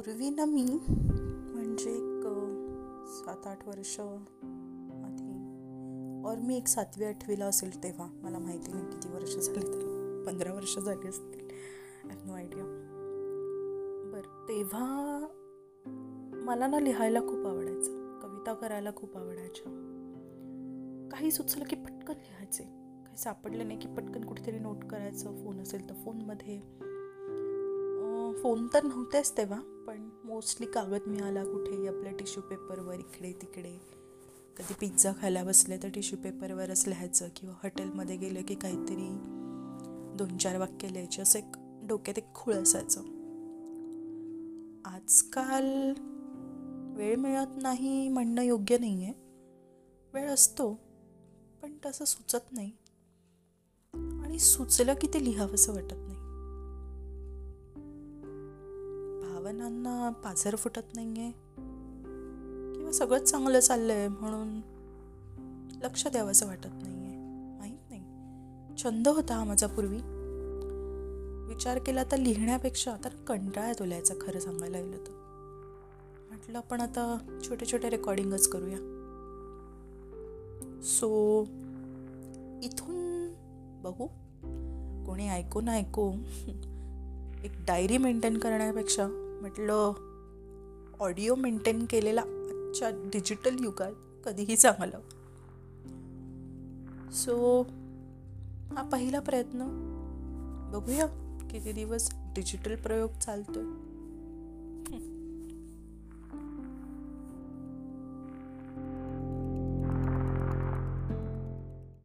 पूर्वी ना मी म्हणजे एक सात आठ वर्ष आधी और मी एक सातवी आठवीला असेल तेव्हा. मला माहिती नाही किती वर्ष झाली तर. पंधरा वर्ष झाली असतील. नो आयडिया बरं तेव्हा मला ना लिहायला खूप आवडायचं. कविता करायला खूप आवडायच्या. काही सुचलं की पटकन लिहायचे. काही सापडलं नाही की पटकन कुठेतरी नोट करायचं. फोन असेल तर फोनमध्ये फोन तर नव्हतेच तेव्हा पण मोस्टली कागद मिळाला कुठेही. आपल्या टिश्यू पेपरवर इकडे तिकडे. कधी पिझ्झा खायला बसले तर टिश्यू पेपरवरच लिहायचं किंवा हॉटेलमध्ये गेलं की काहीतरी दोन चार वाक्य लिहायचे. असं एक डोक्यात एक खूळ असायचं. आजकाल वेळ मिळत नाही म्हणणं योग्य नाही आहे वेळ असतो पण तसं सुचत नाही. आणि सुचलं की ते लिहावंसं वाटत नाही. भावनांना पाझर फुटत नाही आहे किंवा सगळंच चांगलं चाललं आहे म्हणून लक्ष द्यावंसं वाटत नाही आहे माहीत नाही. छंद होता हा माझा पूर्वी. विचार केला तर लिहिण्यापेक्षा तर कंटाळा येतो लिहायचा खरं सांगायला गेलं तर. म्हटलं आपण आता छोटे छोटे रेकॉर्डिंगच करूया. सो इथून बघू. कोणी ऐकू ना ऐकू. एक डायरी मेंटेन करण्यापेक्षा. म्हटलं ऑडिओ मेंटेन केलेला आजच्या डिजिटल युगात कधीही चांगलं. सो हा पहिला प्रयत्न. बघूया किती दिवस डिजिटल प्रयोग चालतोय.